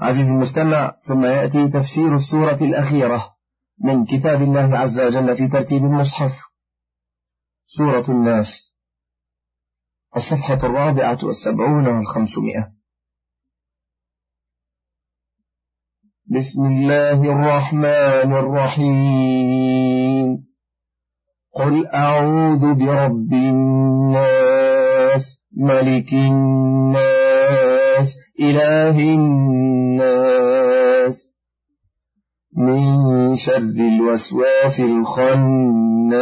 عزيزي المستمع ثم يأتي تفسير السورة الأخيرة من كتاب الله عز وجل في ترتيب المصحف. سورة الناس. الصفحة الرابعة والسبعون والخمسمائة. بسم الله الرحمن الرحيم. قل أعوذ برب الناس ملك الناس إله الناس. من شر الوسواس الخناس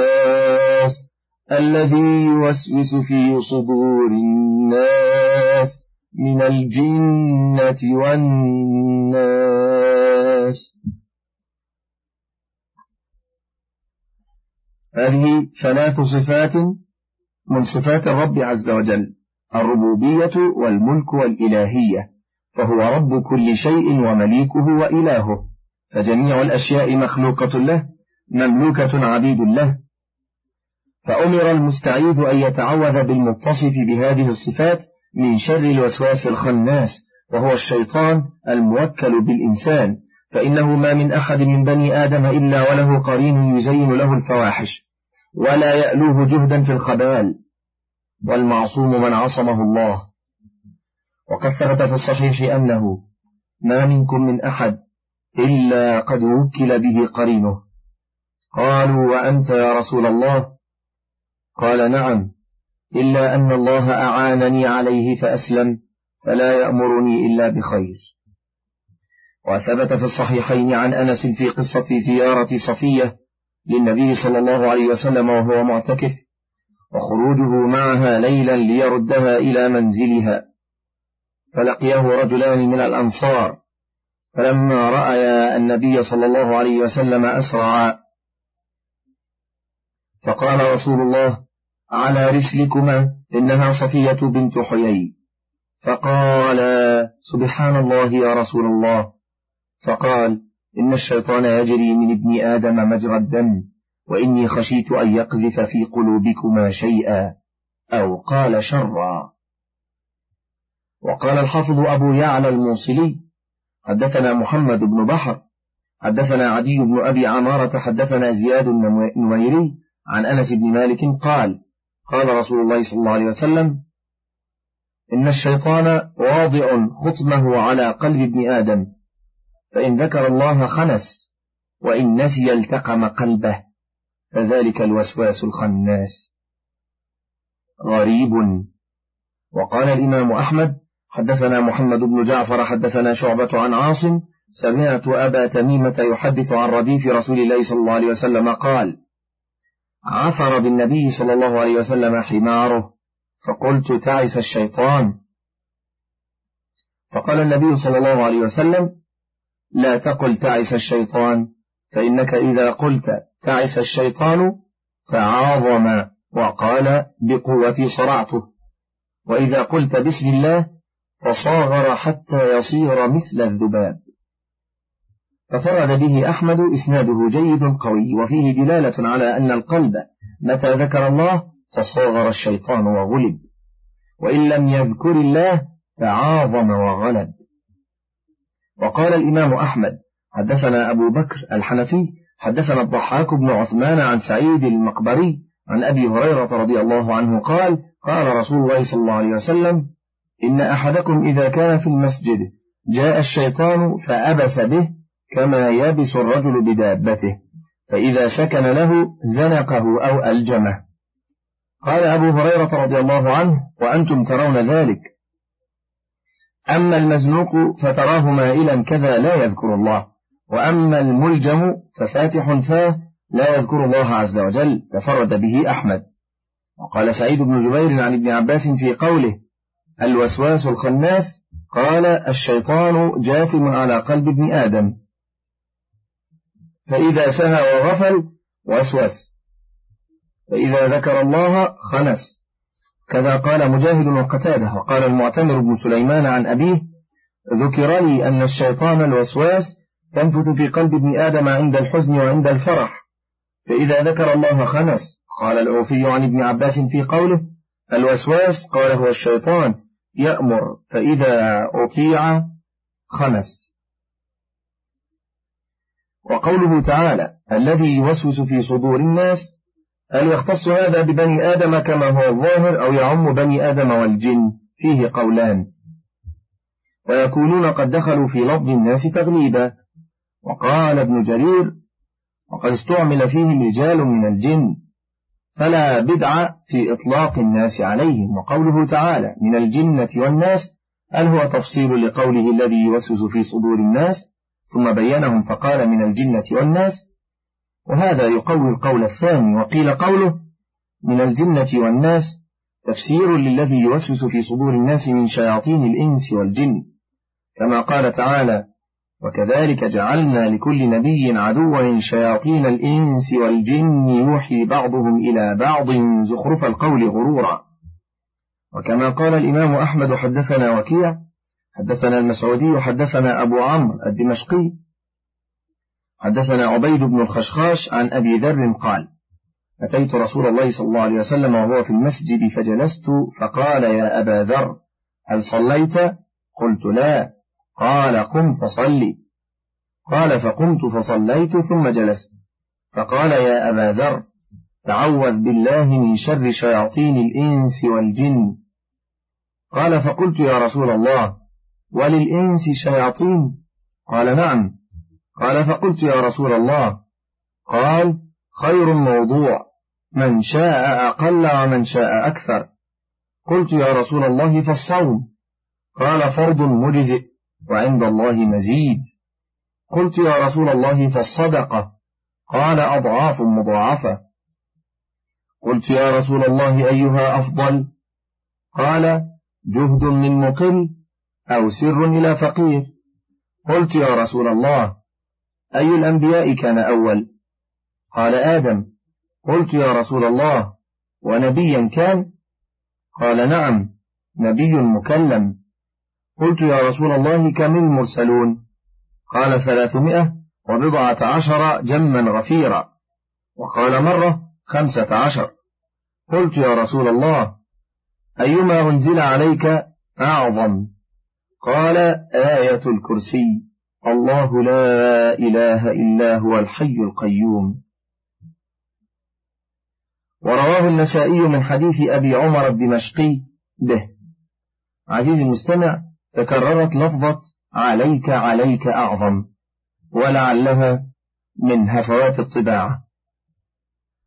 الذي يوسوس في صدور الناس من الجنة والناس. هذه ثلاث صفات من صفات الرب عز وجل. الربوبية والملك والإلهية فهو رب كل شيء ومليكه وإلهه. فجميع الأشياء مخلوقة له مملوكة عبيد له. فأمر المستعيذ أن يتعوذ بالمتصف بهذه الصفات من شر الوسواس الخناس وهو الشيطان الموكل بالإنسان. فإنه ما من أحد من بني آدم إلا وله قرين يزين له الفواحش ولا يألوه جهدا في الخبال. والمعصوم من عصمه الله. وقد ثبت في الصحيح أنه ما منكم من أحد إلا قد وكل به قرينه. قالوا وأنت يا رسول الله؟ قال نعم إلا أن الله أعانني عليه فأسلم فلا يأمرني إلا بخير. وثبت في الصحيحين عن أنس في قصة زيارة صفية للنبي صلى الله عليه وسلم وهو معتكف وخروجه معها ليلا ليردها إلى منزلها. فلقيه رجلان من الأنصار. فلما رأيا النبي صلى الله عليه وسلم أسرعا. فقال رسول الله على رسلكما إنها صفية بنت حيي. فقال سبحان الله يا رسول الله. فقال إن الشيطان يجري من ابن آدم مجرى الدم. وإني خشيت أن يقذف في قلوبكما شيئا أو قال شرا. وقال الحافظ أبو يعلى الموصلي حدثنا محمد بن بحر حدثنا عدي بن أبي عمارة حدثنا زياد النميري عن أنس بن مالك قال قال رسول الله صلى الله عليه وسلم إن الشيطان واضع خطمه على قلب ابن آدم فإن ذكر الله خنس وإن نسي التقم قلبه. فذلك الوسواس الخناس. غريب. وقال الإمام أحمد حدثنا محمد بن جعفر حدثنا شعبة عن عاصم سمعت أبا تميمة يحدث عن رديف رسول الله صلى الله عليه وسلم قال عثر بالنبي صلى الله عليه وسلم حماره فقلت تعس الشيطان. فقال النبي صلى الله عليه وسلم لا تقل تعس الشيطان فإنك إذا قلت تعس الشيطان تعاظم وقال بقوتي صرعته. وإذا قلت بسم الله تصاغر حتى يصير مثل الذباب. ففرد به أحمد إسناده جيد قوي وفيه دلالة على أن القلب متى ذكر الله تصاغر الشيطان وغلب. وإن لم يذكر الله تعاظم وغلب. وقال الإمام أحمد حدثنا أبو بكر الحنفي حدثنا الضحاك بن عثمان عن سعيد المقبري عن أبي هريرة رضي الله عنه قال قال رسول الله صلى الله عليه وسلم إن أحدكم إذا كان في المسجد جاء الشيطان فأبس به كما يبس الرجل بدابته فإذا سكن له زنقه أو ألجمه. قال أبو هريرة رضي الله عنه وأنتم ترون ذلك. أما المزنوق فتراه مائلا كذا لا يذكر الله. وأما الملجم ففاتح فاه لا يذكر الله عز وجل تفرد به أحمد. وقال سعيد بن جبير عن ابن عباس في قوله الوسواس الخناس قال الشيطان جاثم على قلب ابن آدم. فإذا سهى وغفل وسوس. فإذا ذكر الله خنس. كذا قال مجاهد وقتاده. وقال المعتمر بن سليمان عن أبيه ذكر لي أن الشيطان الوسواس تنفث في قلب ابن آدم عند الحزن وعند الفرح. فإذا ذكر الله خنس قال الأوفي عن ابن عباس في قوله الوسواس قال هو الشيطان يأمر. فإذا أطيع خنس وقوله تعالى الذي يوسوس في صدور الناس هل يختص هذا ببني آدم كما هو الظاهر أو يعم بني آدم والجن؟ فيه قولان. ويكونون قد دخلوا في لفظ الناس تغليبا. وقال ابن جرير وقد استعمل فيهم رجال من الجن فلا بدع في إطلاق الناس عليهم. وقوله تعالى من الجنة والناس هل هو تفصيل لقوله الذي يوسوس في صدور الناس ثم بينهم فقال من الجنة والناس وهذا يقوي القول الثاني وقيل قوله من الجنة والناس تفسير للذي يوسوس في صدور الناس من شياطين الإنس والجن. كما قال تعالى وكذلك جعلنا لكل نبي عدوا شياطين الإنس والجن يوحي بعضهم إلى بعض زخرف القول غرورا. وكما قال الإمام أحمد حدثنا وكيع حدثنا المسعودي حدثنا أبو عمرو الدمشقي حدثنا عبيد بن الخشخاش عن أبي ذر قال أتيت رسول الله صلى الله عليه وسلم وهو في المسجد فجلست فقال يا أبا ذر هل صليت؟ قلت لا. قال قم فصلي. قال فقمت فصليت ثم جلست. فقال يا أبا ذر تعوذ بالله من شر شياطين الإنس والجن. قال فقلت يا رسول الله وللإنس شياطين؟ قال نعم. قال فقلت يا رسول الله قال خير موضوع من شاء أقل ومن شاء أكثر. قلت يا رسول الله فالصوم. قال فرض مجزئ. وعند الله مزيد. قلت يا رسول الله فالصدقة. قال أضعاف مضاعفة. قلت يا رسول الله أيها أفضل؟ قال جهد من مقل أو سر إلى فقير. قلت يا رسول الله أي الأنبياء كان أول؟ قال آدم. قلت يا رسول الله ونبيا كان؟ قال نعم نبي مكلم. قلت يا رسول الله كم المرسلون؟ قال ثلاثمائة وبضعة عشر جما غفيرا. وقال مرة خمسة عشر. قلت يا رسول الله أيما أنزل عليك أعظم؟ قال آية الكرسي الله لا إله إلا هو الحي القيوم. ورواه النسائي من حديث أبي عمر الدمشقي به. عزيزي المستمع تكررت لفظة عليك عليك أعظم ولعلها من هفوات الطباعة.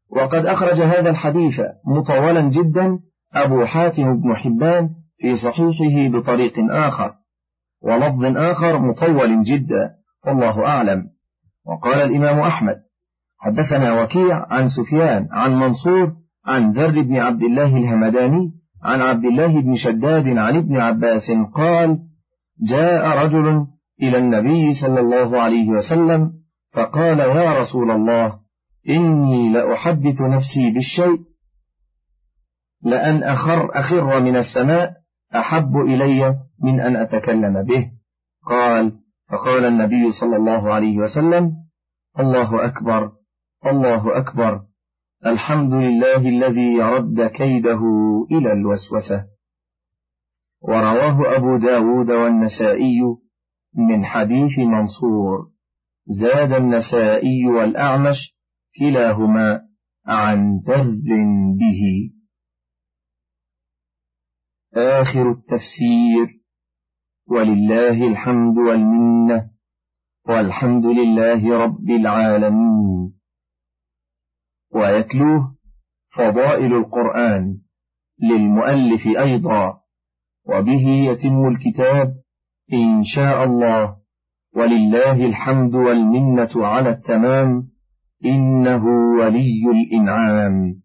وقد أخرج هذا الحديث مطولا جدا أبو حاتم بن حبان في صحيحه بطريق آخر ولفظ آخر مطول جدا والله أعلم. وقال الإمام أحمد حدثنا وكيع عن سفيان عن منصور عن ذر بن عبد الله الهمداني عن عبد الله بن شداد عن ابن عباس قال جاء رجل إلى النبي صلى الله عليه وسلم فقال يا رسول الله إني لأحدث نفسي بالشيء لأن أخر أخر من السماء أحب إلي من أن أتكلم به. قال فقال النبي صلى الله عليه وسلم الله أكبر الله أكبر. الحمد لله الذي رد كيده إلى الوسوسة. ورواه أبو داود والنسائي من حديث منصور زاد النسائي والأعمش كلاهما عن در به. آخر التفسير ولله الحمد والمنة والحمد لله رب العالمين. ويتلوه فضائل القرآن للمؤلف أيضا وبه يتم الكتاب إن شاء الله. ولله الحمد والمنة على التمام إنه ولي الإنعام.